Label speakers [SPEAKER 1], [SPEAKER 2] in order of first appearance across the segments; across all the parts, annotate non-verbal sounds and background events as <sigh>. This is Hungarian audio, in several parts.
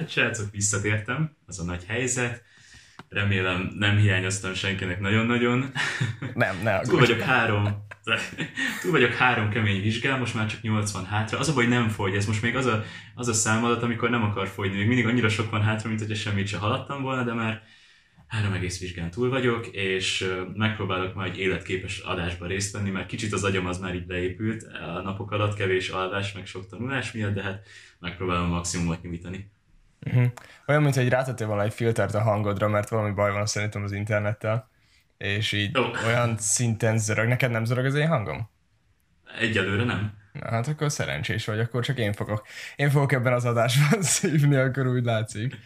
[SPEAKER 1] hát srácok, visszatértem, az a nagy helyzet, remélem nem hiányoztam senkinek nagyon-nagyon.
[SPEAKER 2] Nem, nem.
[SPEAKER 1] Túl vagyok három, túl vagyok három kemény vizsgál, most már csak 80 hátra. Az a baj, nem fogy, ez most még az a, az a számadat, amikor nem akar fogyni. Még mindig annyira sok van hátra, mint hogyha semmit se haladtam volna, de már három egész vizsgán túl vagyok, és megpróbálok majd életképes adásba részt venni, mert kicsit az agyam az már így leépült a napok alatt, kevés alvás, meg sok tanulás miatt, de hát megpróbálom a maximumot nyújtani.
[SPEAKER 2] Uh-huh. Olyan, mint hogy rátettél volna egy filtert a hangodra, mert valami baj van szerintem az internettel, és így oh. olyan szinten zörög. Neked nem zörög az én hangom?
[SPEAKER 1] Egyelőre nem.
[SPEAKER 2] Na, hát akkor szerencsés vagy, akkor csak én fogok. Én fogok ebben az adásban <laughs> szívni, akkor úgy látszik.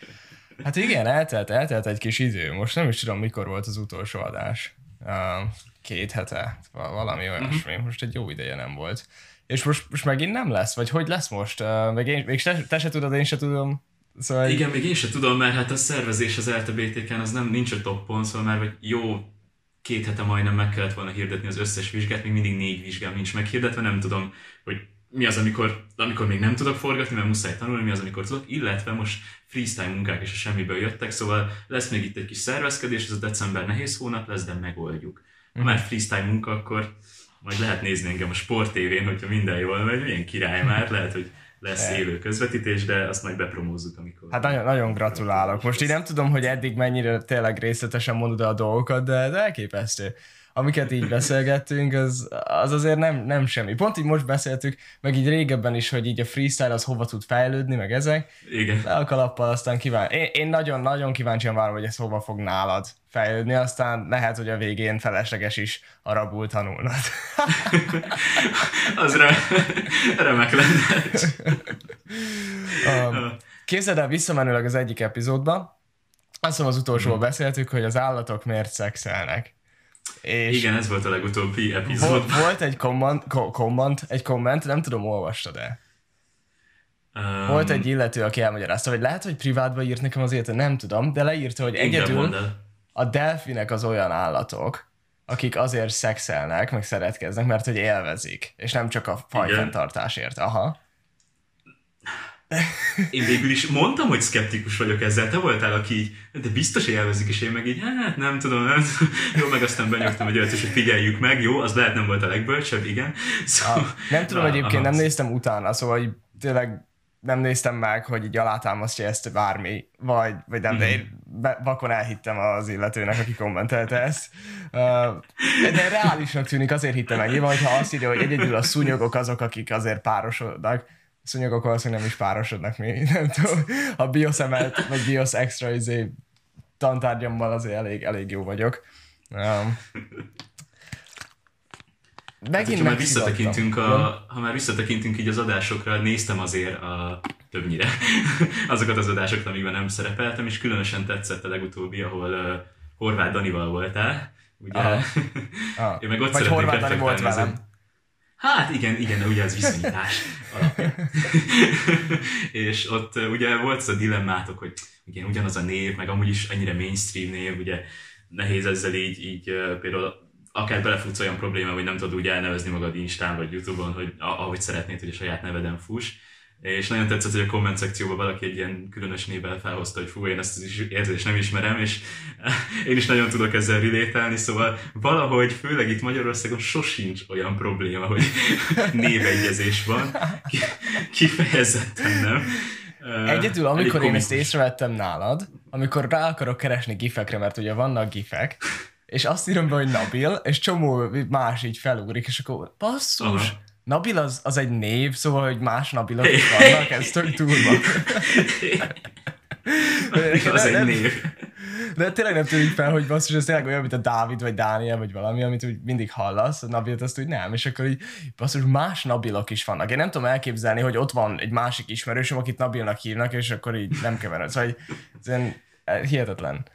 [SPEAKER 2] Hát igen, eltelt, eltelt egy kis idő. Most nem is tudom, mikor volt az utolsó adás. Uh, két hete, valami olyasmi. Uh-huh. Most egy jó ideje nem volt. És most, most megint nem lesz? Vagy hogy lesz most? Uh, meg én, még te, te se tudod, én se tudom.
[SPEAKER 1] Szóval Igen, még én se tudom, mert hát a szervezés az LTBT-ken az nem nincs a toppon, szóval már vagy jó két hete majdnem meg kellett volna hirdetni az összes vizsgát, még mindig négy vizsgám nincs meghirdetve, nem tudom, hogy mi az, amikor, amikor még nem tudok forgatni, mert muszáj tanulni, mi az, amikor tudok, illetve most freestyle munkák is a semmiből jöttek, szóval lesz még itt egy kis szervezkedés, ez a december nehéz hónap lesz, de megoldjuk. Ha mhm. már freestyle munka, akkor majd lehet nézni engem a sport tévén, hogyha minden jól megy, milyen király már, lehet, hogy lesz élő közvetítés, de azt majd bepromózzuk, amikor...
[SPEAKER 2] Hát nagyon, nagyon gratulálok. Most én nem tudom, hogy eddig mennyire tényleg részletesen mondod a dolgokat, de, de elképesztő amiket így beszélgettünk, az, az azért nem, nem semmi. Pont így most beszéltük, meg így régebben is, hogy így a freestyle az hova tud fejlődni, meg ezek.
[SPEAKER 1] Igen.
[SPEAKER 2] Le a kalappal aztán kíván. Én, én nagyon-nagyon kíváncsian várom, hogy ez hova fog nálad fejlődni, aztán lehet, hogy a végén felesleges is arabul tanulnod. <laughs>
[SPEAKER 1] az re- remek lenne. <laughs>
[SPEAKER 2] um, képzeld el visszamenőleg az egyik epizódba, azt mondom, az utolsóban mhm. beszéltük, hogy az állatok miért szexelnek.
[SPEAKER 1] És Igen, ez volt a legutóbbi epizód.
[SPEAKER 2] Volt egy komment, komment, egy komment, nem tudom, olvastad-e? Um, volt egy illető, aki elmagyarázta, hogy lehet, hogy privátba írt nekem azért, nem tudom, de leírta, hogy egyedül a delfinek az olyan állatok, akik azért szexelnek, meg szeretkeznek, mert hogy élvezik, és nem csak a fajfenntartásért. Aha.
[SPEAKER 1] Én végül is mondtam, hogy szkeptikus vagyok ezzel. Te voltál, aki így, de biztos élvezik, és én meg így, hát nem tudom, nem tudom. Jó, meg aztán benyögtem egy olyat, hogy figyeljük meg, jó, az lehet nem volt a legbölcsebb, igen.
[SPEAKER 2] Szóval, ah, nem tudom, egyébként nem néztem utána, szóval így tényleg nem néztem meg, hogy így alátámasztja ezt bármi, vagy, vagy nem, de én be, vakon elhittem az illetőnek, aki kommentelte ezt. De reálisnak tűnik, azért hittem meg. Nyilván, hogyha azt írja, hogy egyedül a szúnyogok azok, akik azért párosodnak, szúnyogok valószínűleg nem is párosodnak még, <laughs> nem tudom. A BIOS emelt, vagy BIOS extra izé, tantárgyammal azért elég, elég jó vagyok. Um,
[SPEAKER 1] megint hát, ha már visszatekintünk, a, ha már visszatekintünk így az adásokra, néztem azért a többnyire <laughs> azokat az adásokat, amikben nem szerepeltem, és különösen tetszett a legutóbbi, ahol uh, Horváth Danival voltál. Ugye? Aha. <laughs>
[SPEAKER 2] Aha. Én meg ott Vagy Horváth Dani volt velem.
[SPEAKER 1] Hát igen, igen, ugye az viszonyítás <laughs> és ott ugye volt ez a dilemmátok, hogy igen, ugyanaz a név, meg amúgy is ennyire mainstream név, ugye nehéz ezzel így, így például akár belefutsz olyan probléma, hogy nem tudod úgy elnevezni magad Instán vagy Youtube-on, hogy ahogy szeretnéd, hogy a saját neveden fuss. És nagyon tetszett, hogy a komment szekcióban valaki egy ilyen különös névvel felhozta, hogy fú, én ezt az érzést nem ismerem, és <laughs> én is nagyon tudok ezzel relételni, szóval valahogy, főleg itt Magyarországon sosincs olyan probléma, hogy <laughs> névegyezés van, kifejezetten nem.
[SPEAKER 2] Egyedül, amikor én ezt észrevettem nálad, amikor rá akarok keresni gifekre, mert ugye vannak gifek, és azt írom be, hogy Nabil, és csomó más így felugrik, és akkor basszus, Aha Nabil az, az egy név, szóval, hogy más Nabilok is vannak, ez tök túlva. <laughs>
[SPEAKER 1] az egy név.
[SPEAKER 2] De tényleg nem tűnik fel, hogy basszus, ez tényleg olyan, mint a Dávid, vagy Dániel, vagy valami, amit úgy mindig hallasz, a Nabilt azt úgy nem, és akkor így basszus, más Nabilok is vannak. Én nem tudom elképzelni, hogy ott van egy másik ismerősöm, akit Nabilnak hívnak, és akkor így nem kevered. Szóval ez ilyen eh, hihetetlen.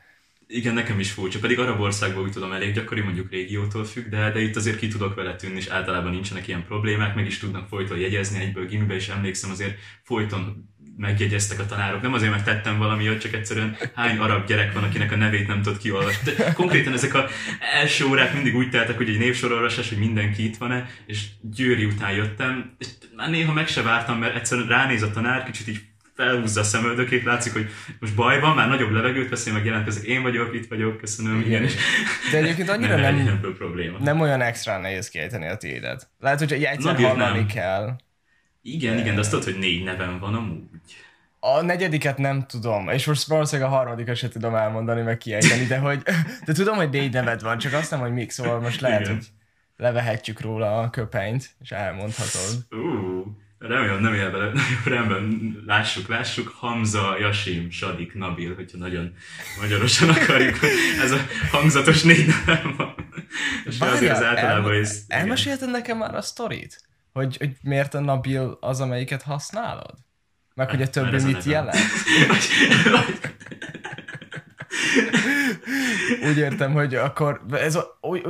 [SPEAKER 1] Igen, nekem is furcsa, pedig arab országban úgy tudom elég gyakori, mondjuk régiótól függ, de, de itt azért ki tudok vele tűnni, és általában nincsenek ilyen problémák, meg is tudnak folyton jegyezni egyből gimibe, és emlékszem azért folyton megjegyeztek a tanárok. Nem azért, mert tettem valami, csak egyszerűen hány arab gyerek van, akinek a nevét nem tudod kiolvasni. De konkrétan ezek a első órák mindig úgy teltek, hogy egy névsorolvasás, hogy mindenki itt van-e, és Győri után jöttem, és már néha meg se vártam, mert egyszerűen ránéz a tanár, kicsit így felhúzza a szemöldökét, látszik, hogy most baj van, már nagyobb levegőt veszél, meg jelentkezik, én vagyok, itt vagyok, köszönöm, igen. igen.
[SPEAKER 2] De egyébként annyira nem, nem, probléma. nem olyan extra nehéz kiejteni a tiédet. Lehet, hogy egyszer Nabil hallani nem. kell.
[SPEAKER 1] Igen, de... igen, de azt tudod, hogy négy nevem van amúgy.
[SPEAKER 2] A negyediket nem tudom, és most valószínűleg a harmadikat se tudom elmondani, meg kiejteni, de hogy <laughs> de tudom, hogy négy neved van, csak azt nem, hogy mik, szóval most lehet, Igen. hogy levehetjük róla a köpenyt, és elmondhatod.
[SPEAKER 1] Uh, remélem nem él bele, <laughs> rendben, lássuk, lássuk, Hamza, Yasim, Sadik, Nabil, hogyha nagyon magyarosan akarjuk, ez a hangzatos négy nevem van. És azért az általában el, is...
[SPEAKER 2] Elmesélted nekem már a sztorit? Hogy, hogy miért a Nabil az, amelyiket használod? Meg hogy a többi mit jelent? Úgy értem, hogy akkor ez oly,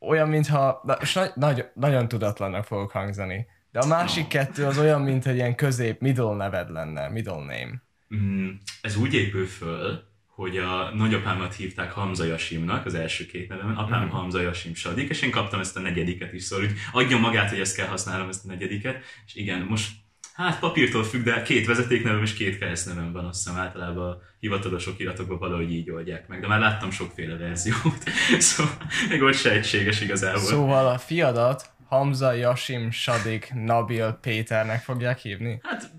[SPEAKER 2] olyan, mintha, nagy, nagy, nagyon tudatlannak fogok hangzani, de a másik kettő az olyan, mint egy ilyen közép, middle neved lenne, middle name.
[SPEAKER 1] Mm, ez úgy épül föl, hogy a nagyapámat hívták Hamza Jasimnak, az első két nevemen, apám mm. Hamza Jasim Sadik, és én kaptam ezt a negyediket is, szóval úgy adjon magát, hogy ezt kell használnom, ezt a negyediket, és igen, most Hát papírtól függ, de két vezetéknevem és két keresztnevem van, azt hiszem általában a hivatalos okiratokban valahogy így oldják meg, de már láttam sokféle verziót, <laughs> szóval még ott se egységes igazából.
[SPEAKER 2] Szóval a fiadat Hamza, Yasim, Sadik, Nabil, Péternek fogják hívni?
[SPEAKER 1] Hát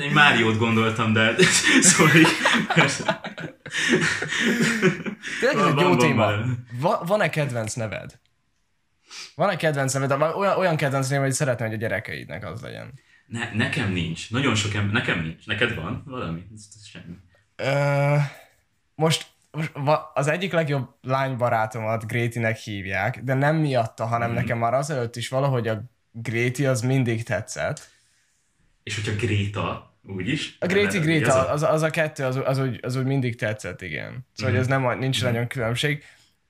[SPEAKER 1] én Máriót gondoltam, de <laughs> így,
[SPEAKER 2] Tényleg ez egy jó téma. Van-e kedvenc neved? Van-e kedvenc neved? Olyan, olyan kedvenc neved, hogy szeretném, hogy a gyerekeidnek az legyen.
[SPEAKER 1] Ne, nekem nincs. Nagyon sok ember, nekem nincs. Neked van valami? Ez, ez semmi.
[SPEAKER 2] Ö, most az egyik legjobb lánybarátomat Grétinek hívják, de nem miatta, hanem mm. nekem már azelőtt is valahogy a Gréti az mindig tetszett.
[SPEAKER 1] És hogyha Gréta, úgyis?
[SPEAKER 2] A Gréti Gréta, az, az a kettő, az, az, úgy, az úgy mindig tetszett, igen. Szóval mm. ez nem, nincs mm. nagyon különbség.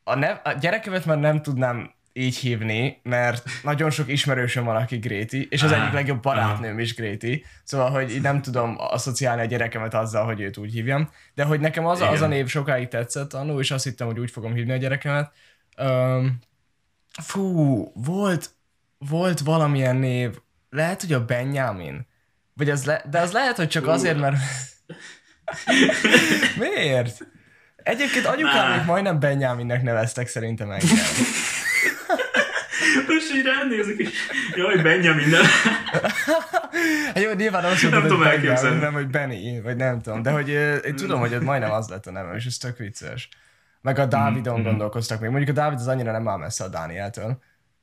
[SPEAKER 2] A, nev, a gyerekemet már nem tudnám így hívni, mert nagyon sok ismerősöm van, aki Gréti, és az ah, egyik legjobb barátnőm is Gréti, szóval, hogy így nem tudom asszociálni a gyerekemet azzal, hogy őt úgy hívjam, de hogy nekem az, az a név sokáig tetszett annó, és azt hittem, hogy úgy fogom hívni a gyerekemet. Um, fú, volt, volt valamilyen név, lehet, hogy a Benjamin, vagy az le, de az lehet, hogy csak azért, mert... <laughs> Miért? Egyébként anyukám még majdnem Benjaminnek neveztek szerintem engem.
[SPEAKER 1] Most így ránézek, és jaj, Benjamin, nem.
[SPEAKER 2] Hát jó, nyilván azt mondod, hogy Benjamin, nem, hogy Benny, vagy nem tudom, de hogy én tudom, hogy majdnem az lett a nevem, és ez tök vicces. Meg a Dávidon mm-hmm. gondolkoztak még. Mondjuk a Dávid az annyira nem áll messze a Dánieltől.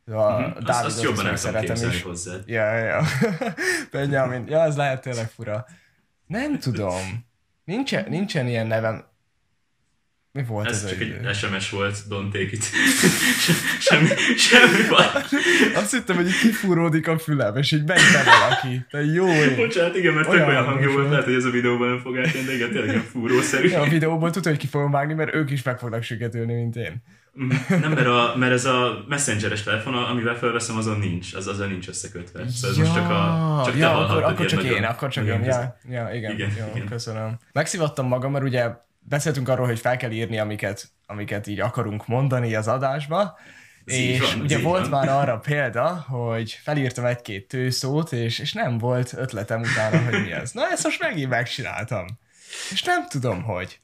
[SPEAKER 2] A mm-hmm. Dávid azt,
[SPEAKER 1] azt jobban nem szeretem is. hozzád.
[SPEAKER 2] Ja, ja, ja. <laughs> Benjamin. Ja, ez lehet tényleg fura. Nem tudom. Nincsen, nincsen ilyen nevem. Mi volt
[SPEAKER 1] ez? Ez csak egy, egy SMS volt, don't take it. <laughs> semmi, semmi van.
[SPEAKER 2] Azt hittem, hogy kifúródik a fülem, és így megy be valaki. De jó
[SPEAKER 1] ég. Bocsánat, igen, mert olyan olyan hangja volt, lehet, hogy ez a videóban nem fog átjönni, de igen, tényleg ilyen fúrószerű.
[SPEAKER 2] Ja, a videóból tudod, hogy ki fogom vágni, mert ők is meg fognak süketülni, mint én.
[SPEAKER 1] Mm, nem, mert, a, mert ez a messengeres telefon, amivel felveszem, azon nincs, az azon nincs összekötve. Szóval ez ja, most csak, a, csak
[SPEAKER 2] ja, akkor, akkor csak én, akkor csak én. Ja, ja, igen, igen, jó, igen. köszönöm. Megszivattam magam, mert ugye beszéltünk arról, hogy fel kell írni, amiket, amiket így akarunk mondani az adásba, ez és van, ugye volt van. már arra példa, hogy felírtam egy-két tőszót, és, és nem volt ötletem utána, hogy mi ez. Na ezt most megint megcsináltam. És nem tudom, hogy.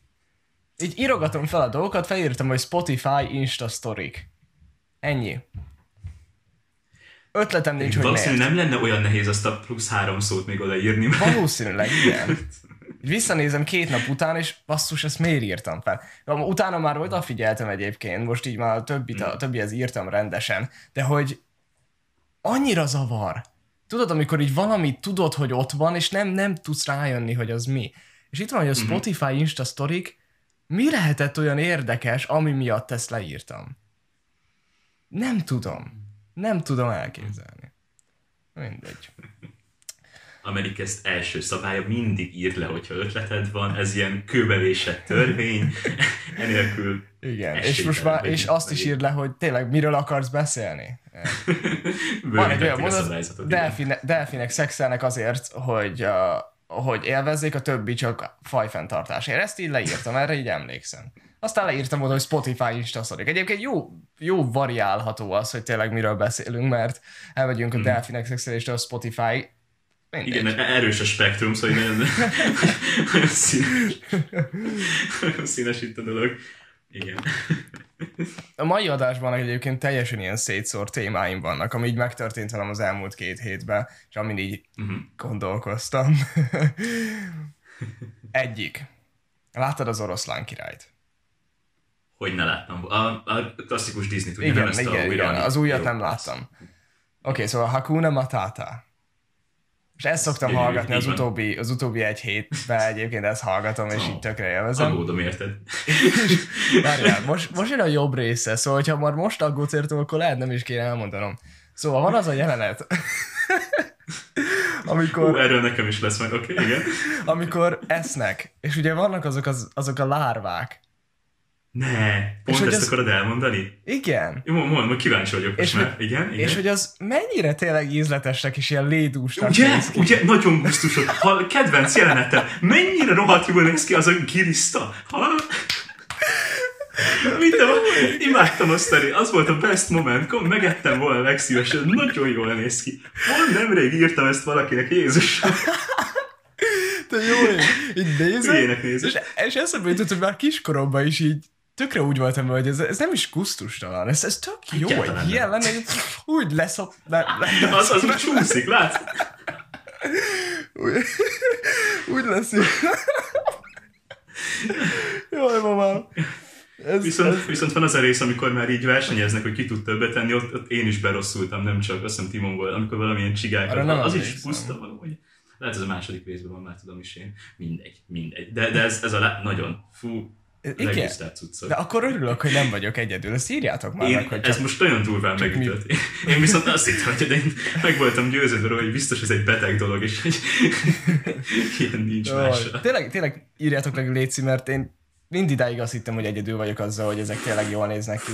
[SPEAKER 2] Így írogatom fel a dolgokat, felírtam, hogy Spotify Insta Story. Ennyi. Ötletem nincs, hogy
[SPEAKER 1] Valószínűleg nem lenne olyan nehéz azt a plusz három szót még odaírni.
[SPEAKER 2] Valószínűleg, igen. <laughs> visszanézem két nap után, és basszus, ezt miért írtam fel? Utána már odafigyeltem egyébként, most így már a, többit, a mm. többihez írtam rendesen, de hogy annyira zavar. Tudod, amikor így valami tudod, hogy ott van, és nem, nem tudsz rájönni, hogy az mi. És itt van, hogy a mhm. Spotify Insta Storik, mi lehetett olyan érdekes, ami miatt ezt leírtam? Nem tudom. Nem tudom elképzelni. Mindegy.
[SPEAKER 1] Amerikeszt első szabálya, mindig írd le, hogyha ötleted van, ez ilyen kőbevésett törvény, <laughs> enélkül
[SPEAKER 2] Igen, és most már, és azt is írd le, hogy tényleg miről akarsz beszélni. <laughs>
[SPEAKER 1] van egy olyan mondat,
[SPEAKER 2] delfine, delfinek szexelnek azért, hogy, uh, hogy élvezzék, a többi csak fajfenntartásért. Ezt így leírtam, erre így emlékszem. Aztán leírtam oda, hogy Spotify Insta szorik. Egyébként jó, jó variálható az, hogy tényleg miről beszélünk, mert elmegyünk a mm. delfinek szexeléstől a Spotify
[SPEAKER 1] Mindegy. Igen, erős a spektrum, szóval nagyon, nagyon színes. nagyon színes itt a dolog. Igen.
[SPEAKER 2] A mai adásban egyébként teljesen ilyen szétszórt témáim vannak, ami így megtörtént velem az elmúlt két hétben, és amin így uh-huh. gondolkoztam. Egyik. Láttad az oroszlán királyt?
[SPEAKER 1] Hogy ne láttam. A, a klasszikus Disney-t, ugye
[SPEAKER 2] igen,
[SPEAKER 1] nem ezt
[SPEAKER 2] igen, a igen, az újat nem láttam. Oké, okay, szóval Hakuna Matata. És ezt szoktam Igen, hallgatni az utóbbi, az utóbbi egy hétben egyébként ezt hallgatom, és így tökre élvezem.
[SPEAKER 1] Aggódom, érted? <laughs>
[SPEAKER 2] Várjál, most, most jön a jobb része, szóval ha már most aggódsz értem, akkor lehet nem is kéne elmondanom. Szóval van az a jelenet, <laughs>
[SPEAKER 1] amikor... Hú, erről nekem is lesz majd, oké, okay, igen. <laughs>
[SPEAKER 2] amikor esznek, és ugye vannak azok, az, azok a lárvák,
[SPEAKER 1] ne, pont és ezt az... akarod elmondani?
[SPEAKER 2] Igen.
[SPEAKER 1] Jó, mond, mond, kíváncsi vagyok és most már. Igen, igen.
[SPEAKER 2] És hogy az mennyire tényleg ízletesnek és ilyen lédúsnak
[SPEAKER 1] Ugye, ugye, nagyon gusztusod. Ha kedvenc jelenetem, mennyire rohadt jól néz ki az a giliszta. Ha? Minden, imádtam azt tenni, az volt a best moment, Kom, megettem volna legszívesen, nagyon jól néz ki. Mond nemrég írtam ezt valakinek, Jézus.
[SPEAKER 2] Te jó, így nézem, és, és eszembe jutott, hogy már kiskoromban is így tökre úgy voltam, hogy ez, ez nem is kusztustalan, ez, ez tök jó, hogy ilyen lenne, hogy úgy leszop... Le,
[SPEAKER 1] le, az, az úgy csúszik, látsz?
[SPEAKER 2] úgy, úgy lesz. Jaj, mamám.
[SPEAKER 1] Ez, viszont, ez... viszont van az a rész, amikor már így versenyeznek, hogy ki tud többet tenni, ott, ott én is berosszultam, nem csak, azt hiszem Timon volt, amikor valamilyen csigákat, az, az is puszta valahogy. Lehet ez a második részben van, már tudom is én. Mindegy, mindegy. De, de ez, ez a nagyon, fú,
[SPEAKER 2] igen. De akkor örülök, hogy nem vagyok egyedül. Ezt írjátok már
[SPEAKER 1] én,
[SPEAKER 2] meg, hogy
[SPEAKER 1] Ez most nagyon durván megütött. Mi... Én viszont azt hittem, hogy én meg voltam győződve hogy biztos ez egy beteg dolog, és hogy <laughs> ilyen nincs más.
[SPEAKER 2] Tényleg, tényleg írjátok meg Léci, mert én mindidáig azt hittem, hogy egyedül vagyok azzal, hogy ezek tényleg jól néznek ki.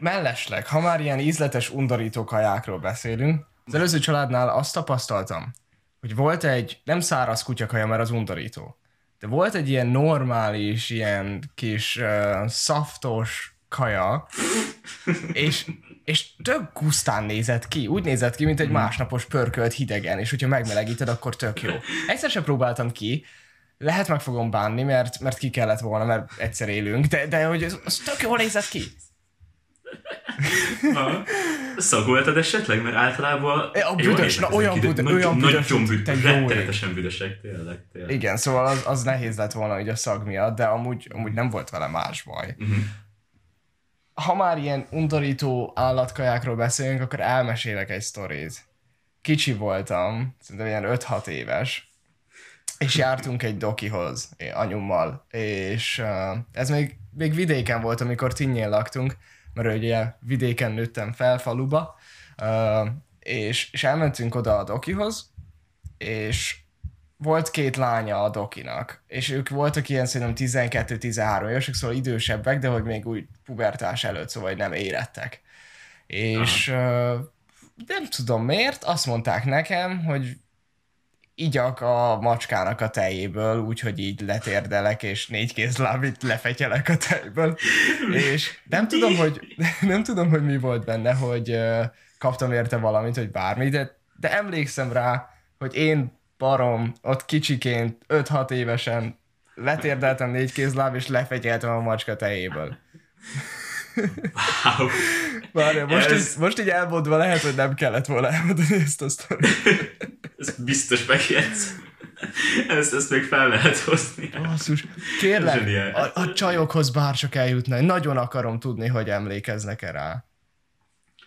[SPEAKER 2] Mellesleg, ha már ilyen ízletes, undorító kajákról beszélünk, az előző családnál azt tapasztaltam, hogy volt egy nem száraz kutyakaja, mert az undorító de volt egy ilyen normális, ilyen kis uh, szaftos kaja, és, és tök gusztán nézett ki. Úgy nézett ki, mint egy hmm. másnapos pörkölt hidegen, és hogyha megmelegíted, akkor tök jó. Egyszer sem próbáltam ki, lehet meg fogom bánni, mert, mert ki kellett volna, mert egyszer élünk, de, de hogy az, az tök jól nézett ki.
[SPEAKER 1] Szagoltad esetleg? Mert általában...
[SPEAKER 2] A büdös, na olyan, büdös, nagy, olyan büdös,
[SPEAKER 1] nagyon büdös, rettenetesen büdösek, tényleg, tényleg.
[SPEAKER 2] Igen, szóval az, az nehéz lett volna hogy a szag miatt, de amúgy, amúgy nem volt vele más baj. Uh-huh. Ha már ilyen undorító állatkajákról beszélünk, akkor elmesélek egy sztorit. Kicsi voltam, szerintem ilyen 5-6 éves, és jártunk egy dokihoz anyummal, és uh, ez még, még vidéken volt, amikor tinnyén laktunk, mert ugye vidéken nőttem fel, faluba, és, és elmentünk oda a dokihoz, és volt két lánya a dokinak, és ők voltak ilyen szerintem 12-13 évesek, szóval idősebbek, de hogy még úgy pubertás előtt, szóval hogy nem érettek. És uh, nem tudom miért, azt mondták nekem, hogy igyak a macskának a tejéből, úgyhogy így letérdelek, és négy kézlábit lefetyelek a tejből. És nem tudom, hogy, <laughs> nem tudom, hogy mi volt benne, hogy kaptam érte valamit, hogy bármi, de, de emlékszem rá, hogy én barom, ott kicsiként, 5-6 évesen letérdeltem négy kézláb, és lefegyeltem a macska tejéből.
[SPEAKER 1] Wow.
[SPEAKER 2] Várja, most, Ez... így, most így elmondva lehet, hogy nem kellett volna elmondani ezt a sztorit.
[SPEAKER 1] Ez biztos megjegyz. Ezt, ezt még fel lehet hozni.
[SPEAKER 2] Basszus, kérlek, a, a csajokhoz bárcsak eljutna. Nagyon akarom tudni, hogy emlékeznek-e rá.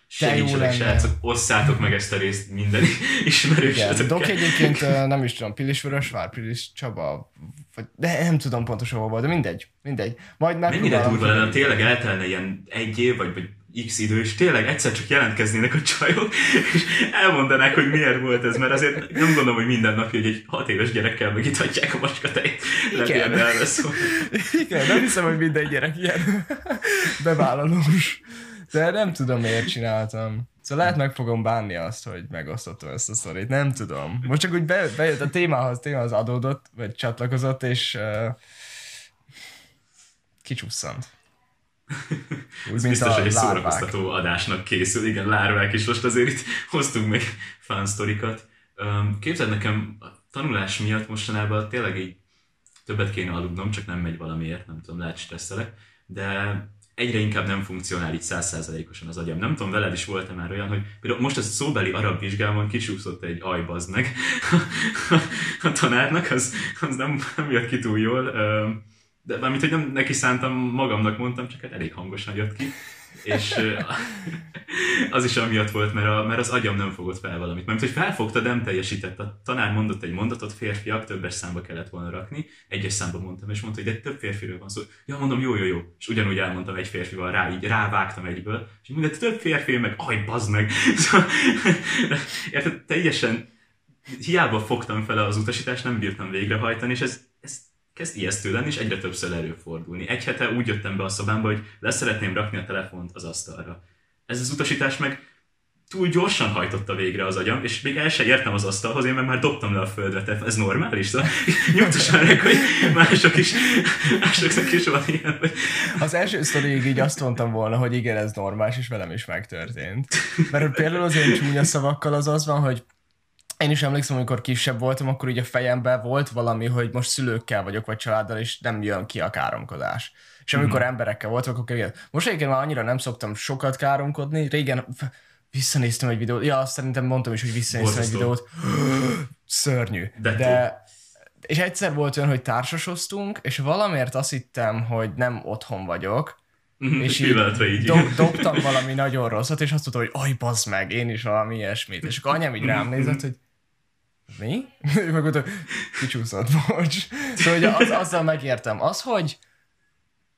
[SPEAKER 1] Segítsenek, srácok, osszátok meg ezt a részt minden ismerősötökkel.
[SPEAKER 2] Dok egyébként nem is tudom, Pilis Vörösvár, Pilis Csaba, vagy, de nem tudom pontosan hol volt, de mindegy, mindegy. Majd
[SPEAKER 1] Mennyire durva lenne, tényleg eltelne ilyen egy év, vagy, vagy x idő, és tényleg egyszer csak jelentkeznének a csajok, és elmondanák, hogy miért volt ez, mert azért nem gondolom, hogy minden nap, hogy egy hat éves gyerekkel megitatják a macskatejét.
[SPEAKER 2] Igen. Igen, nem hiszem, hogy minden gyerek ilyen bevállalós. De nem tudom, miért csináltam. Szóval lehet meg fogom bánni azt, hogy megosztottam ezt a szorít. Nem tudom. Most csak úgy be, bejött a témához, témához adódott, vagy csatlakozott, és uh, kicsusszant. <laughs>
[SPEAKER 1] Úgy, mint biztos, hogy egy szórakoztató adásnak készül. Igen, lárvák is. Most azért itt <laughs> hoztunk meg fansztorikat. Képzeld nekem, a tanulás miatt mostanában tényleg így többet kéne aludnom, csak nem megy valamiért, nem tudom, lehet stresszelek, de egyre inkább nem funkcionál így százszázalékosan az agyam. Nem tudom, veled is volt-e már olyan, hogy például most a szóbeli arab vizsgálmon kicsúszott egy ajbazd meg <laughs> a tanárnak, az, az nem, nem jött ki túl jól. De mármint, hogy nem neki szántam, magamnak mondtam, csak hát elég hangosan jött ki és az is amiatt volt, mert, a, mert az agyam nem fogott fel valamit. Mert hogy felfogta, nem teljesített. A tanár mondott egy mondatot, férfiak, többes számba kellett volna rakni. Egyes számba mondtam, és mondta, hogy de több férfiről van szó. Ja, mondom, jó, jó, jó. És ugyanúgy elmondtam egy férfival rá, így rávágtam egyből. És mondta, több férfi, meg, aj, bazd meg. <laughs> Szóval, érted, teljesen hiába fogtam fel az utasítást, nem bírtam végrehajtani, és ez, kezd ijesztő lenni, és egyre többször előfordulni. Egy hete úgy jöttem be a szobámba, hogy leszeretném rakni a telefont az asztalra. Ez az utasítás meg túl gyorsan hajtotta végre az agyam, és még el se értem az asztalhoz, én már dobtam le a földre, tehát ez normális, szóval <laughs> nyugtosan meg, hogy mások is, másoknak is van ilyen. Hogy...
[SPEAKER 2] Az első sztorig így azt mondtam volna, hogy igen, ez normális, és velem is megtörtént. Mert például az én csúnya szavakkal az az van, hogy én is emlékszem, amikor kisebb voltam, akkor így a fejemben volt valami, hogy most szülőkkel vagyok, vagy családdal, és nem jön ki a káromkodás. És amikor mm. emberekkel voltam, akkor igen. Most egyébként már annyira nem szoktam sokat káromkodni. Régen visszanéztem egy videót. Ja, azt szerintem mondtam is, hogy visszanéztem egy videót. <gasps> Szörnyű. De, De és egyszer volt olyan, hogy társasoztunk, és valamiért azt hittem, hogy nem otthon vagyok,
[SPEAKER 1] Mm-hmm, és így, így.
[SPEAKER 2] Dob, dobtam valami nagyon rosszat, és azt mondta, hogy aj, bazd meg, én is valami ilyesmit. És akkor anyám így rám nézett, hogy mi? Ő <laughs> meg mondta, kicsúszott, bocs. Szóval hogy az, azzal megértem. Az, hogy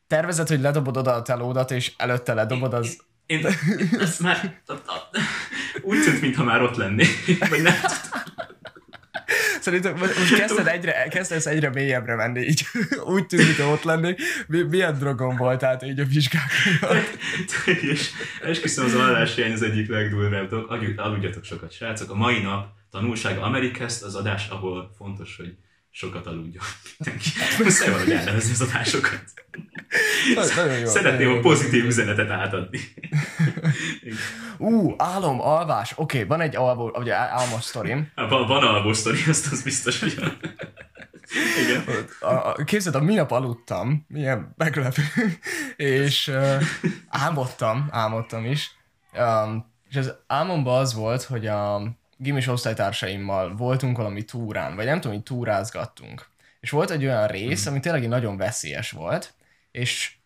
[SPEAKER 2] tervezed, hogy ledobod oda a telódat, és előtte ledobod, az...
[SPEAKER 1] Én, én ezt már úgy tűnt, mintha már ott lennék, vagy nem
[SPEAKER 2] Szerintem most kezdted egyre, kezdesz egyre mélyebbre menni, így <laughs> úgy tűnik, hogy ott lennék. Milyen drogom volt át így a vizsgák
[SPEAKER 1] És esküszöm az alvás az egyik legdurvább dolog. Aludjatok sokat, srácok. A mai nap tanulság Amerikest az adás, ahol fontos, hogy sokat aludjon mindenki. Muszáj valahogy elnevezni az adásokat. Szeretném a pozitív jó. üzenetet átadni. <laughs>
[SPEAKER 2] Ú, uh, álom, alvás. Oké, okay, van egy alvó, ugye álmos sztorim.
[SPEAKER 1] Van, van alvós sztori, azt az biztos, hogy.
[SPEAKER 2] Igen. A, a, képzeld, a minap aludtam, milyen meglepő, és uh, álmodtam, álmodtam is, um, és az álmomban az volt, hogy a gimis osztálytársaimmal voltunk valami túrán, vagy nem tudom, hogy túrázgattunk. És volt egy olyan rész, ami tényleg nagyon veszélyes volt, és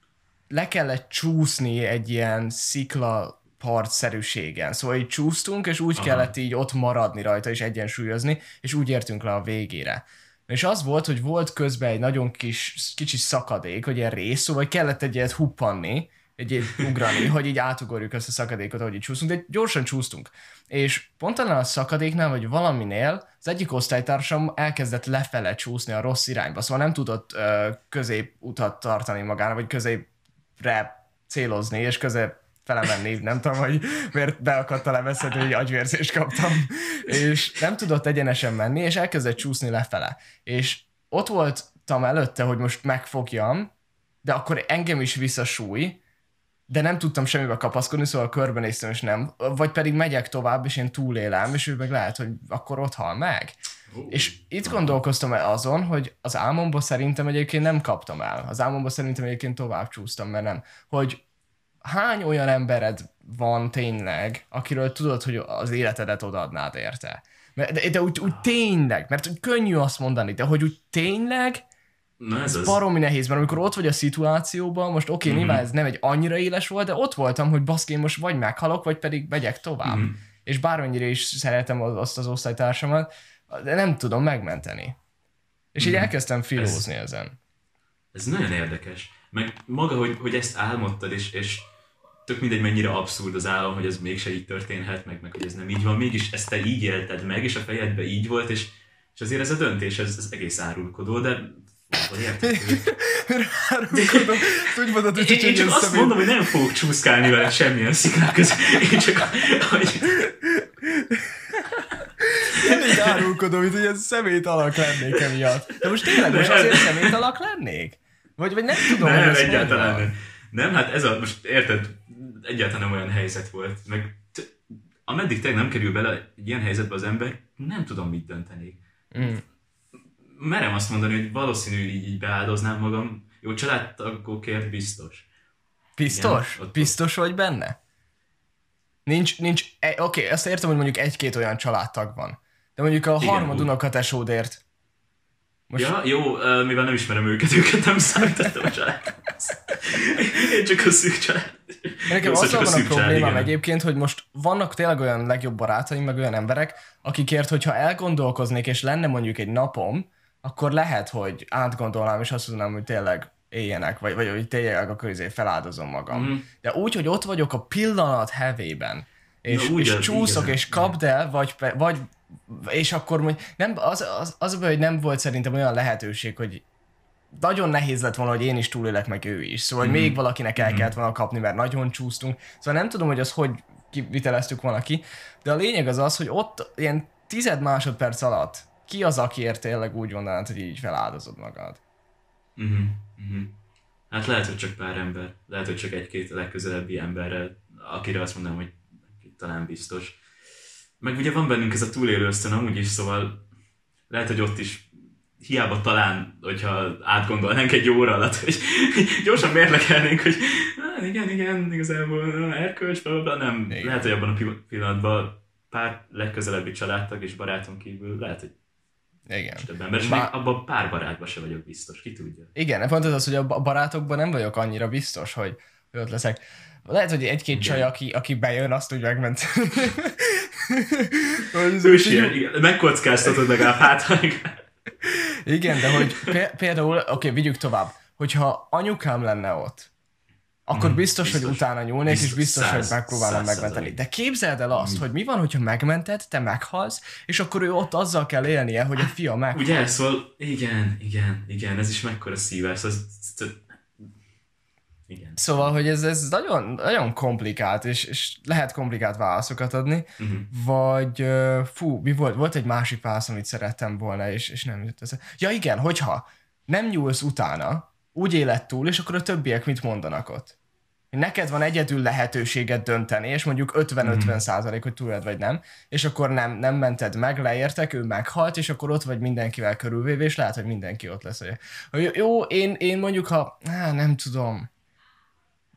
[SPEAKER 2] le kellett csúszni egy ilyen szikla partszerűségen. Szóval így csúsztunk, és úgy Aha. kellett így ott maradni rajta, és egyensúlyozni, és úgy értünk le a végére. És az volt, hogy volt közben egy nagyon kis, kicsi szakadék, hogy ilyen rész, szóval kellett egy ilyet huppanni, egy, ugrani, <laughs> hogy így átugorjuk ezt a szakadékot, ahogy így csúszunk, de gyorsan csúsztunk. És pont annál a szakadéknál, vagy valaminél az egyik osztálytársam elkezdett lefele csúszni a rossz irányba, szóval nem tudott ö, középutat tartani magára, vagy középre célozni, és közép fele menni, nem tudom, hogy miért beakadt a lemezet, hogy agyvérzést kaptam, és nem tudott egyenesen menni, és elkezdett csúszni lefele. És ott voltam előtte, hogy most megfogjam, de akkor engem is visszasúly, de nem tudtam semmibe kapaszkodni, szóval körbenéztem, és nem. Vagy pedig megyek tovább, és én túlélem, és ő meg lehet, hogy akkor ott hal meg. Uh, és itt gondolkoztam el azon, hogy az álmomba szerintem egyébként nem kaptam el. Az álmomba szerintem egyébként tovább csúsztam, mert nem. Hogy hány olyan embered van tényleg, akiről tudod, hogy az életedet odaadnád érte? De, de úgy, úgy tényleg, mert könnyű azt mondani, de hogy úgy tényleg Na ez, ez baromi nehéz, mert amikor ott vagy a szituációban, most oké, okay, mm-hmm. nyilván ez nem egy annyira éles volt, de ott voltam, hogy baszki, most vagy meghalok, vagy pedig megyek tovább. Mm-hmm. És bármennyire is szeretem azt az osztálytársamat, de nem tudom megmenteni. És mm-hmm. így mhm. elkezdtem filózni ez, ezen.
[SPEAKER 1] Ez nagyon érdekes. Meg maga, hogy, hogy ezt álmodtad, és, és tök mindegy, mennyire abszurd az álom, hogy ez mégse így történhet, meg, meg hogy ez nem így van, mégis ezt te így élted meg, és a fejedben így volt, és, és azért ez a döntés, ez, ez egész árulkodó, de
[SPEAKER 2] Rárulkodom. <laughs> Úgy mondod, hogy
[SPEAKER 1] én, én csak azt személy... mondom, hogy nem fogok csúszkálni vele semmilyen sziklák között. Én csak, hogy...
[SPEAKER 2] Én árulkodom, mint hogy ez szemét alak lennék emiatt. De most tényleg most azért szemét alak lennék? Vagy, vagy nem tudom,
[SPEAKER 1] nem, hogy egyáltalán nem. Nem, hát ez a, most érted, egyáltalán nem olyan helyzet volt. Meg ameddig tényleg nem kerül bele egy ilyen helyzetbe az ember, nem tudom mit dönteni. Mm. Merem azt mondani, hogy valószínű így, így beáldoznám magam. Jó, családtagokért biztos.
[SPEAKER 2] Biztos? Igen, biztos vagy benne? Nincs, nincs, e, oké, okay, azt értem, hogy mondjuk egy-két olyan családtag van. De mondjuk a harmad unokatesódért
[SPEAKER 1] most... Ja, jó, mivel nem ismerem őket, őket nem számítottam a család. Én csak a szűk család.
[SPEAKER 2] Nekem az van a, a problémám egyébként, hogy most vannak tényleg olyan legjobb barátaim, meg olyan emberek, akikért, hogyha elgondolkoznék, és lenne mondjuk egy napom, akkor lehet, hogy átgondolnám, és azt mondanám, hogy tényleg éljenek, vagy, vagy hogy tényleg a közé feláldozom magam. Mm. De úgy, hogy ott vagyok a pillanat hevében, és, Na, és csúszok, és kapd el, vagy, vagy és akkor hogy nem, az, az, az hogy nem volt szerintem olyan lehetőség, hogy nagyon nehéz lett volna, hogy én is túlélek, meg ő is. Szóval, mm. még valakinek el mm. kellett volna kapni, mert nagyon csúsztunk. Szóval nem tudom, hogy az hogy kiviteleztük volna ki, de a lényeg az az, hogy ott ilyen tized másodperc alatt ki az, akiért tényleg úgy mondanád, hogy így feláldozod magad.
[SPEAKER 1] Mm-hmm. Mm-hmm. Hát lehet, hogy csak pár ember, lehet, hogy csak egy-két legközelebbi emberrel, akire azt mondanám, hogy talán biztos. Meg ugye van bennünk ez a túlélő ösztön amúgy is, szóval lehet, hogy ott is hiába talán, hogyha átgondolnánk egy óra alatt, hogy <laughs> gyorsan mérlekelnénk, hogy ah, igen, igen, igazából erkölcs, bla, nem. Igen. Lehet, hogy abban a pillanatban pár legközelebbi családtag és barátom kívül lehet, hogy
[SPEAKER 2] igen.
[SPEAKER 1] Több ember, és Má... abban pár barátban se vagyok biztos, ki tudja.
[SPEAKER 2] Igen, pont az, hogy a barátokban nem vagyok annyira biztos, hogy ott leszek. Lehet, hogy egy-két csaj, aki, aki bejön, azt úgy megment. <laughs>
[SPEAKER 1] ő is ilyen, igen. megkockáztatod legalább hát.
[SPEAKER 2] igen, de hogy például, oké, okay, vigyük tovább, hogyha anyukám lenne ott, akkor mm, biztos, biztos, hogy utána nyúlnék, biztos, és biztos, száz, hogy megpróbálom megmenteni. De képzeld el azt, mm. hogy mi van, hogyha megmented, te meghalsz, és akkor ő ott azzal kell élnie, hogy a fia meghal.
[SPEAKER 1] Ugye, szóval igen, igen, igen, ez is mekkora szívás, az,
[SPEAKER 2] igen. Szóval, hogy ez, ez nagyon, nagyon komplikált, és, és lehet komplikált válaszokat adni, uh-huh. vagy fú, mi volt? Volt egy másik válasz, amit szerettem volna, és, és nem jutott ez. Ja igen, hogyha nem nyúlsz utána, úgy élet túl, és akkor a többiek mit mondanak ott? Neked van egyedül lehetőséged dönteni, és mondjuk 50-50 mhm. százalék, hogy túled vagy nem, és akkor nem, nem mented meg, leértek, ő meghalt, és akkor ott vagy mindenkivel körülvéve, és lehet, hogy mindenki ott lesz. Hogy jó, én, én mondjuk, ha, á, nem tudom,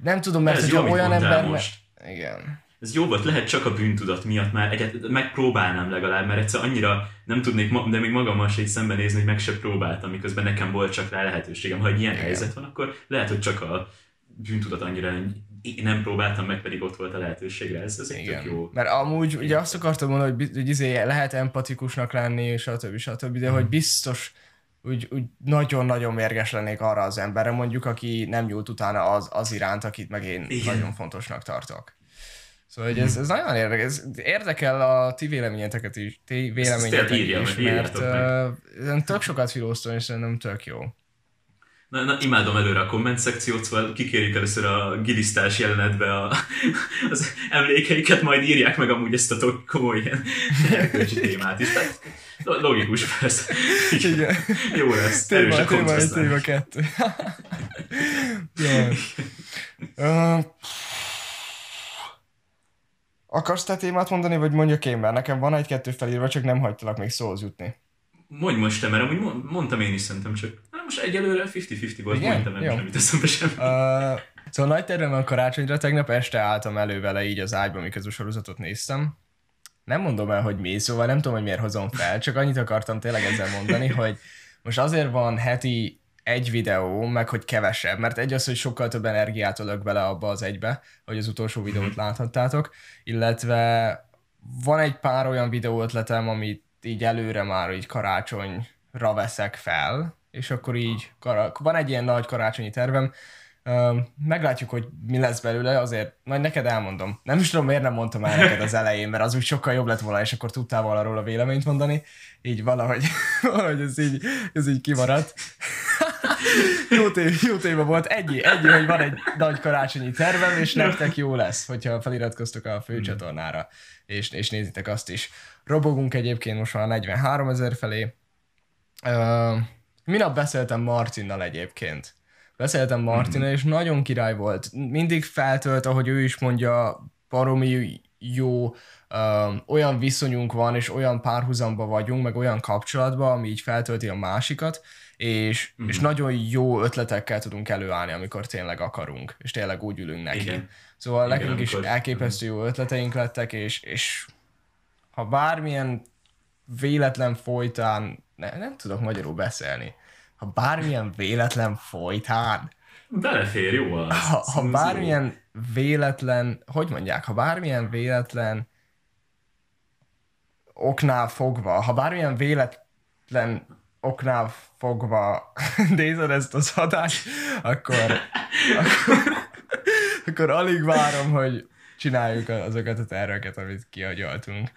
[SPEAKER 2] nem tudom, mert ez jó, olyan ember... Most. Igen.
[SPEAKER 1] Ez jó volt, lehet csak a bűntudat miatt már egyet, megpróbálnám legalább, mert egyszer annyira nem tudnék, de még magammal se így szembenézni, hogy meg se próbáltam, miközben nekem volt csak rá lehetőségem. Ha egy ilyen Igen. helyzet van, akkor lehet, hogy csak a bűntudat annyira én nem próbáltam meg, pedig ott volt a lehetőségre. Ez, ez Igen. tök jó.
[SPEAKER 2] Mert amúgy ugye azt akartam mondani, hogy, hogy izé lehet empatikusnak lenni, és stb. stb. De hmm. hogy biztos, úgy, úgy nagyon-nagyon mérges lennék arra az emberre, mondjuk, aki nem nyújt utána az, az iránt, akit meg én Igen. nagyon fontosnak tartok. Szóval hogy ez, ez nagyon érdekes. érdekel a ti véleményeteket is, ti véleményetek is, mert uh, tök sokat filóztam, és szerintem tök jó.
[SPEAKER 1] Na, na, imádom előre a komment szekciót, szóval kikérjük először a gilisztás jelenetbe a, <laughs> az emlékeiket, majd írják meg amúgy ezt a komoly ilyen témát is. Tehát Logikus, persze. Igen. <laughs> Jó lesz. Téma, a téma, téma kettő. <laughs>
[SPEAKER 2] uh, akarsz te témát mondani, vagy mondjak én, mert nekem van egy-kettő felírva, csak nem hagytalak még szóhoz jutni.
[SPEAKER 1] Mondj most te, mert amúgy mondtam én is szerintem csak. Na, most egyelőre 50-50 volt, Igen? mondtam, nem, nem eszembe sem. Uh,
[SPEAKER 2] szóval nagy tervem a karácsonyra, tegnap este álltam elő vele így az ágyban, miközben sorozatot néztem, nem mondom el, hogy mi, szóval nem tudom, hogy miért hozom fel, csak annyit akartam tényleg ezzel mondani, hogy most azért van heti egy videó, meg hogy kevesebb, mert egy az, hogy sokkal több energiát ölök bele abba az egybe, hogy az utolsó videót mhm. láthattátok, illetve van egy pár olyan videó ötletem, amit így előre már így karácsonyra veszek fel, és akkor így, van egy ilyen nagy karácsonyi tervem, meglátjuk, hogy mi lesz belőle, azért majd neked elmondom. Nem is tudom, miért nem mondtam el neked az elején, mert az úgy sokkal jobb lett volna, és akkor tudtál volna róla véleményt mondani. Így valahogy, <laughs> valahogy ez így, ez így kimaradt. Jó, téma, jó téma volt. Ennyi, ennyi, hogy van egy nagy karácsonyi tervem, és nektek jó lesz, hogyha feliratkoztok a főcsatornára, és, és nézitek azt is. Robogunk egyébként most már 43 ezer felé. Uh, minap beszéltem Martinnal egyébként Beszéltem Martina, mm-hmm. és nagyon király volt. Mindig feltölt, ahogy ő is mondja, baromi jó um, olyan viszonyunk van, és olyan párhuzamba vagyunk, meg olyan kapcsolatban, ami így feltölti a másikat, és, mm-hmm. és nagyon jó ötletekkel tudunk előállni, amikor tényleg akarunk, és tényleg úgy ülünk neki. Igen. Szóval Igen, nekünk amikor... is elképesztő jó ötleteink lettek, és, és ha bármilyen véletlen folytán, ne, nem tudok magyarul beszélni, ha bármilyen véletlen folytán,
[SPEAKER 1] Belefér, jó az.
[SPEAKER 2] Ha, ha bármilyen véletlen, hogy mondják, ha bármilyen véletlen oknál fogva, ha bármilyen véletlen oknál fogva <laughs> nézed ezt az adást, akkor, akkor, <laughs> akkor alig várom, hogy csináljuk azokat a terveket, amit kiagyaltunk.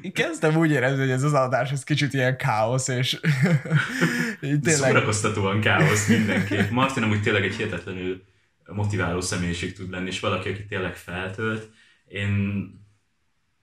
[SPEAKER 2] Én kezdtem úgy érezni, hogy ez az adás ez kicsit ilyen káosz, és <laughs>
[SPEAKER 1] tényleg... Szórakoztatóan káosz mindenképp. Martin amúgy tényleg egy hihetetlenül motiváló személyiség tud lenni, és valaki, aki tényleg feltölt. Én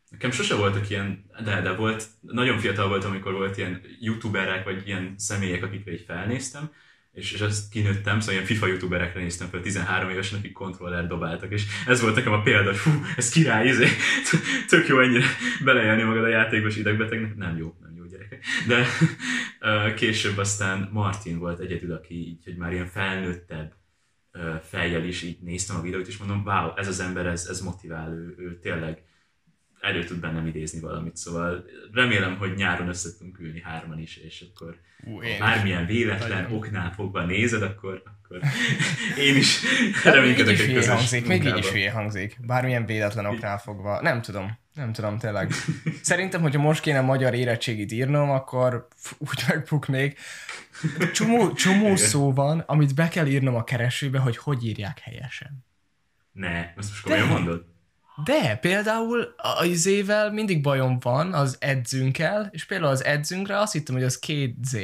[SPEAKER 1] Nekem sose voltak ilyen, de, de volt, nagyon fiatal voltam, amikor volt ilyen youtuberek, vagy ilyen személyek, akikre így felnéztem, és, és ezt kinőttem, szóval ilyen FIFA youtuberekre néztem fel 13 évesen, akik kontroller dobáltak, és ez volt nekem a példa, hogy hú, ez király, izé, <laughs> tök jó ennyire belejelni magad a játékba, és idegbetegnek, nem jó, nem jó gyerekek. De később aztán Martin volt egyedül, aki így, hogy már ilyen felnőttebb fejjel is így néztem a videót, és mondom, wow, ez az ember, ez, ez motivál, ő, ő tényleg elő tud bennem idézni valamit, szóval remélem, hogy nyáron össze tudunk ülni hárman is, és akkor Ú, ha bármilyen véletlen Nagyon. oknál fogva nézed, akkor, akkor <laughs> én is
[SPEAKER 2] reménykedek egy közös hangzik, Még így is hülye hangzik, bármilyen véletlen oknál fogva, nem tudom, nem tudom tényleg. <laughs> Szerintem, hogyha most kéne magyar érettségit írnom, akkor úgy megbuknék. Csomó, csomó szó van, amit be kell írnom a keresőbe, hogy hogy írják helyesen.
[SPEAKER 1] Ne, ezt most komolyan mondod?
[SPEAKER 2] De például az izével mindig bajom van az edzünkkel, és például az edzünkre azt hittem, hogy az két Z,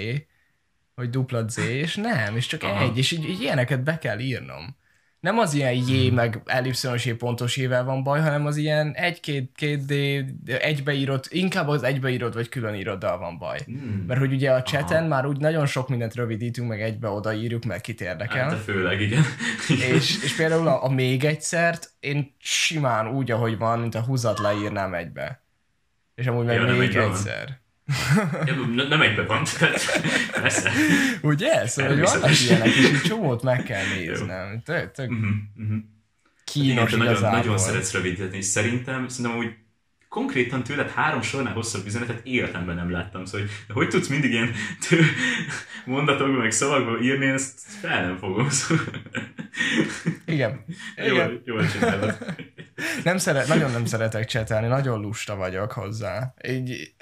[SPEAKER 2] vagy dupla Z, és nem, és csak Aha. egy, és így, így ilyeneket be kell írnom nem az ilyen J meg ellipszonos pontos ével van baj, hanem az ilyen egy-két-két D egybeírott, inkább az egybeírott vagy külön íroddal van baj. Hmm. Mert hogy ugye a chaten Aha. már úgy nagyon sok mindent rövidítünk, meg egybe odaírjuk, meg kit érdekel. Hát
[SPEAKER 1] főleg, igen. <laughs>
[SPEAKER 2] és, és például a, a még egyszert én simán úgy, ahogy van, mint a húzat leírnám egybe. És amúgy meg ja, még egyszer. Van. <laughs>
[SPEAKER 1] Nem egyben van, tehát persze.
[SPEAKER 2] Ugye? Szóval, hogy vannak ilyenek, és egy csomót meg kell néznem. Tök, tök uh-huh, uh-huh. kínos Igen,
[SPEAKER 1] nagyon, nagyon szeretsz rövidíteni, és szerintem, szerintem úgy konkrétan tőled három sornál hosszabb üzenetet életemben nem láttam, szóval hogy, hogy tudsz mindig ilyen tő, mondatokban, meg szavakban írni, ezt fel nem fogom. Szóval.
[SPEAKER 2] Igen.
[SPEAKER 1] Igen. Jól, csinálod.
[SPEAKER 2] Nem szeret, nagyon nem szeretek csetelni, nagyon lusta vagyok hozzá. Így,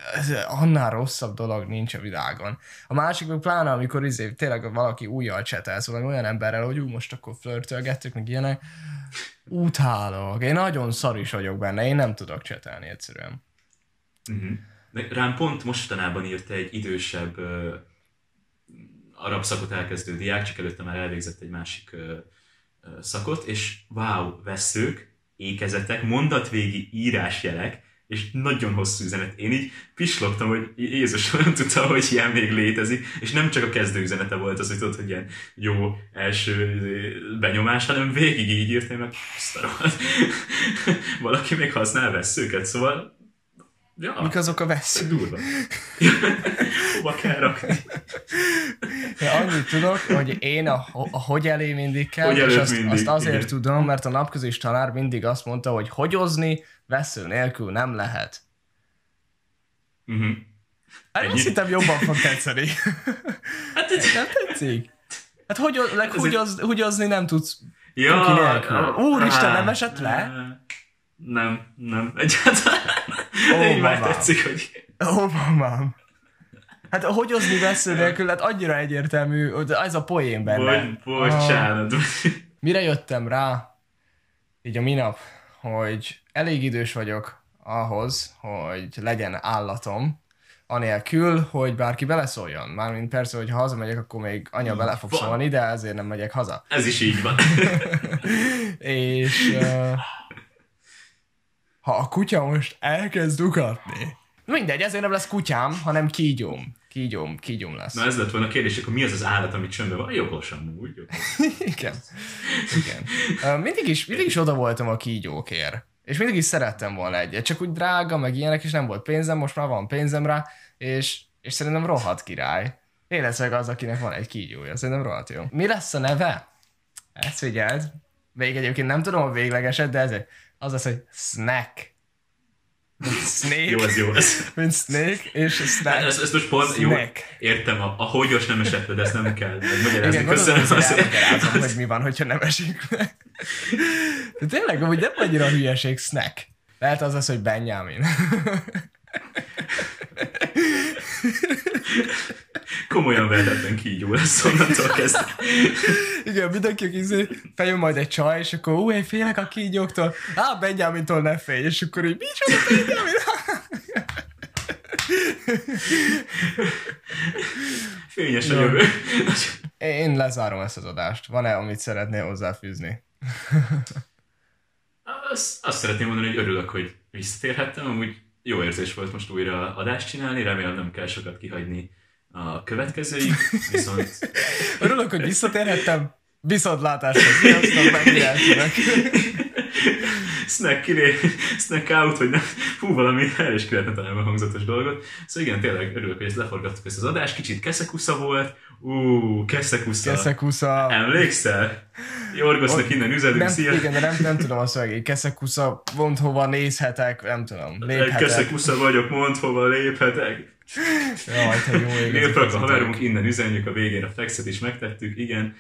[SPEAKER 2] annál rosszabb dolog nincs a világon. A másik meg pláne, amikor izé, tényleg valaki újjal csetel, szóval olyan emberrel, hogy ú, most akkor flörtölgettük, meg ilyenek, utálok. Én nagyon szar is vagyok benne, én nem tudok csetelni egyszerűen.
[SPEAKER 1] Uh-huh. Rám pont mostanában írt egy idősebb uh, arab szakot elkezdő diák, csak előtte már elvégzett egy másik uh, szakot, és wow, veszők, ékezetek, mondatvégi írásjelek, és nagyon hosszú üzenet. Én így pislogtam, hogy Jézus <laughs> nem tudta, hogy ilyen még létezik, és nem csak a kezdő üzenete volt az, hogy tudod, hogy ilyen jó első benyomás, hanem végig így írtam, meg <laughs> Valaki még használ veszőket, szóval
[SPEAKER 2] Ja. Mik azok a veszők?
[SPEAKER 1] Durva. <laughs> Hova kell rakni?
[SPEAKER 2] Ja, annyit tudok, hogy én a, a hogy elé mindig kell, hogy és azt, mindig, azt azért igen. tudom, mert a napközis tanár mindig azt mondta, hogy hogyozni vesző nélkül nem lehet. Uh-huh. Hát azt hittem jobban fog tetszeni. <laughs> Hát nem tetszik? Hát hogy, húgyoz, húgyozni nem tudsz ja, nélkül. Úristen, nem esett le?
[SPEAKER 1] Nem, nem, <laughs> egyáltalán. Oh, Így már tetszik, hogy...
[SPEAKER 2] Oh, mamám. Hát hogy hozni vesző nélkül, hát annyira egyértelmű, hogy ez a poén benne.
[SPEAKER 1] Bocs, bocsánat. Ah.
[SPEAKER 2] Mire jöttem rá, így a minap, hogy elég idős vagyok ahhoz, hogy legyen állatom, anélkül, hogy bárki beleszóljon. Mármint persze, hogy ha hazamegyek, akkor még anya bele fog szólni, de ezért nem megyek haza.
[SPEAKER 1] Ez is így van. <laughs>
[SPEAKER 2] és uh, ha a kutya most elkezd ugatni, mindegy, ezért nem lesz kutyám, hanem kígyóm. Kígyóm, kígyóm lesz.
[SPEAKER 1] Na ez lett volna a kérdés, akkor mi az az állat, amit csöndben van? Jogosan, úgy. <laughs>
[SPEAKER 2] Igen. Igen. Uh, mindig, is, mindig is oda voltam a kígyókért. És mindig is szerettem volna egyet, csak úgy drága, meg ilyenek, és nem volt pénzem, most már van pénzem rá, és, és szerintem rohadt király. Én leszek az, akinek van egy kígyója, szerintem rohadt jó. Mi lesz a neve? Ezt figyeld. Még egyébként nem tudom a véglegeset, de ez az az, hogy snack.
[SPEAKER 1] Snake. Jó, ez jó. Ez.
[SPEAKER 2] Mint Snake és Snack.
[SPEAKER 1] Ez, ez most pont, jó, értem, a, a hogyos nem esett de ezt nem kell
[SPEAKER 2] magyarázni. Igen, Köszönöm. Gondolom, hogy mi van, hogyha nem esik meg. De tényleg, hogy nem annyira hülyeség Snack. Lehet az az, hogy Benjamin.
[SPEAKER 1] Komolyan vehetetlen kígyó lesz onnantól kezdve.
[SPEAKER 2] Igen, mindenki izé, feljön majd egy csaj, és akkor ú, én félek a kígyóktól. Á, Benjamintól ne félj, és akkor így, micsoda Benjamin?
[SPEAKER 1] Fényes a jövő.
[SPEAKER 2] Én lezárom ezt az adást. Van-e, amit szeretnél hozzáfűzni?
[SPEAKER 1] azt, azt szeretném mondani, hogy örülök, hogy visszatérhettem. Amúgy jó érzés volt most újra adást csinálni, remélem nem kell sokat kihagyni a következőig, viszont... <laughs>
[SPEAKER 2] Örülök, hogy visszatérhettem, viszontlátásra, sziasztok, megjelentőnek. <laughs>
[SPEAKER 1] snack kiré, snack out, hogy nem, hú, valami el is követne talán a hangzatos dolgot. Szóval igen, tényleg örülök, hogy ezt leforgattuk ezt az adást, kicsit keszekusza volt, ú, keszekusza.
[SPEAKER 2] Keszekusza.
[SPEAKER 1] Emlékszel? Jorgosznak innen üzenünk, szia.
[SPEAKER 2] Igen, de nem, nem tudom azt, hogy keszekusza, mond hova nézhetek, nem tudom, léphetek.
[SPEAKER 1] Keszekusza vagyok, mond hova léphetek.
[SPEAKER 2] Jaj, te jó ég.
[SPEAKER 1] a haverunk, innen üzenjük a végén a flexet is megtettük, igen.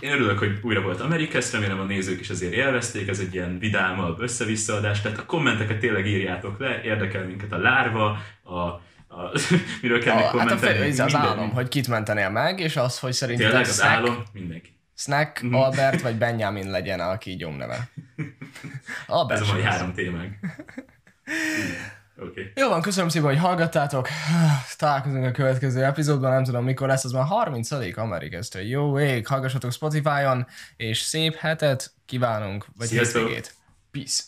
[SPEAKER 1] Én örülök, hogy újra volt Amerikesz, remélem a nézők is azért élvezték, ez egy ilyen vidámabb össze-visszaadás, tehát a kommenteket tényleg írjátok le, érdekel minket a lárva, a, a <laughs> miről kell még kommentelni.
[SPEAKER 2] Hát a, az álom, hogy kit mentenél meg, és az, hogy szerintem
[SPEAKER 1] Tényleg az álom, mindenki.
[SPEAKER 2] Snack, mhm. Albert vagy <laughs> Benjamin legyen a kígyóm neve.
[SPEAKER 1] Albert Ez a mai három témánk. <laughs>
[SPEAKER 2] Okay. Jó van, köszönöm szépen, hogy hallgattátok. <sighs> Találkozunk a következő epizódban, nem tudom mikor lesz, az már 30. Amerikesztő. Jó ég, hallgassatok Spotify-on, és szép hetet kívánunk, vagy hétvégét. Peace.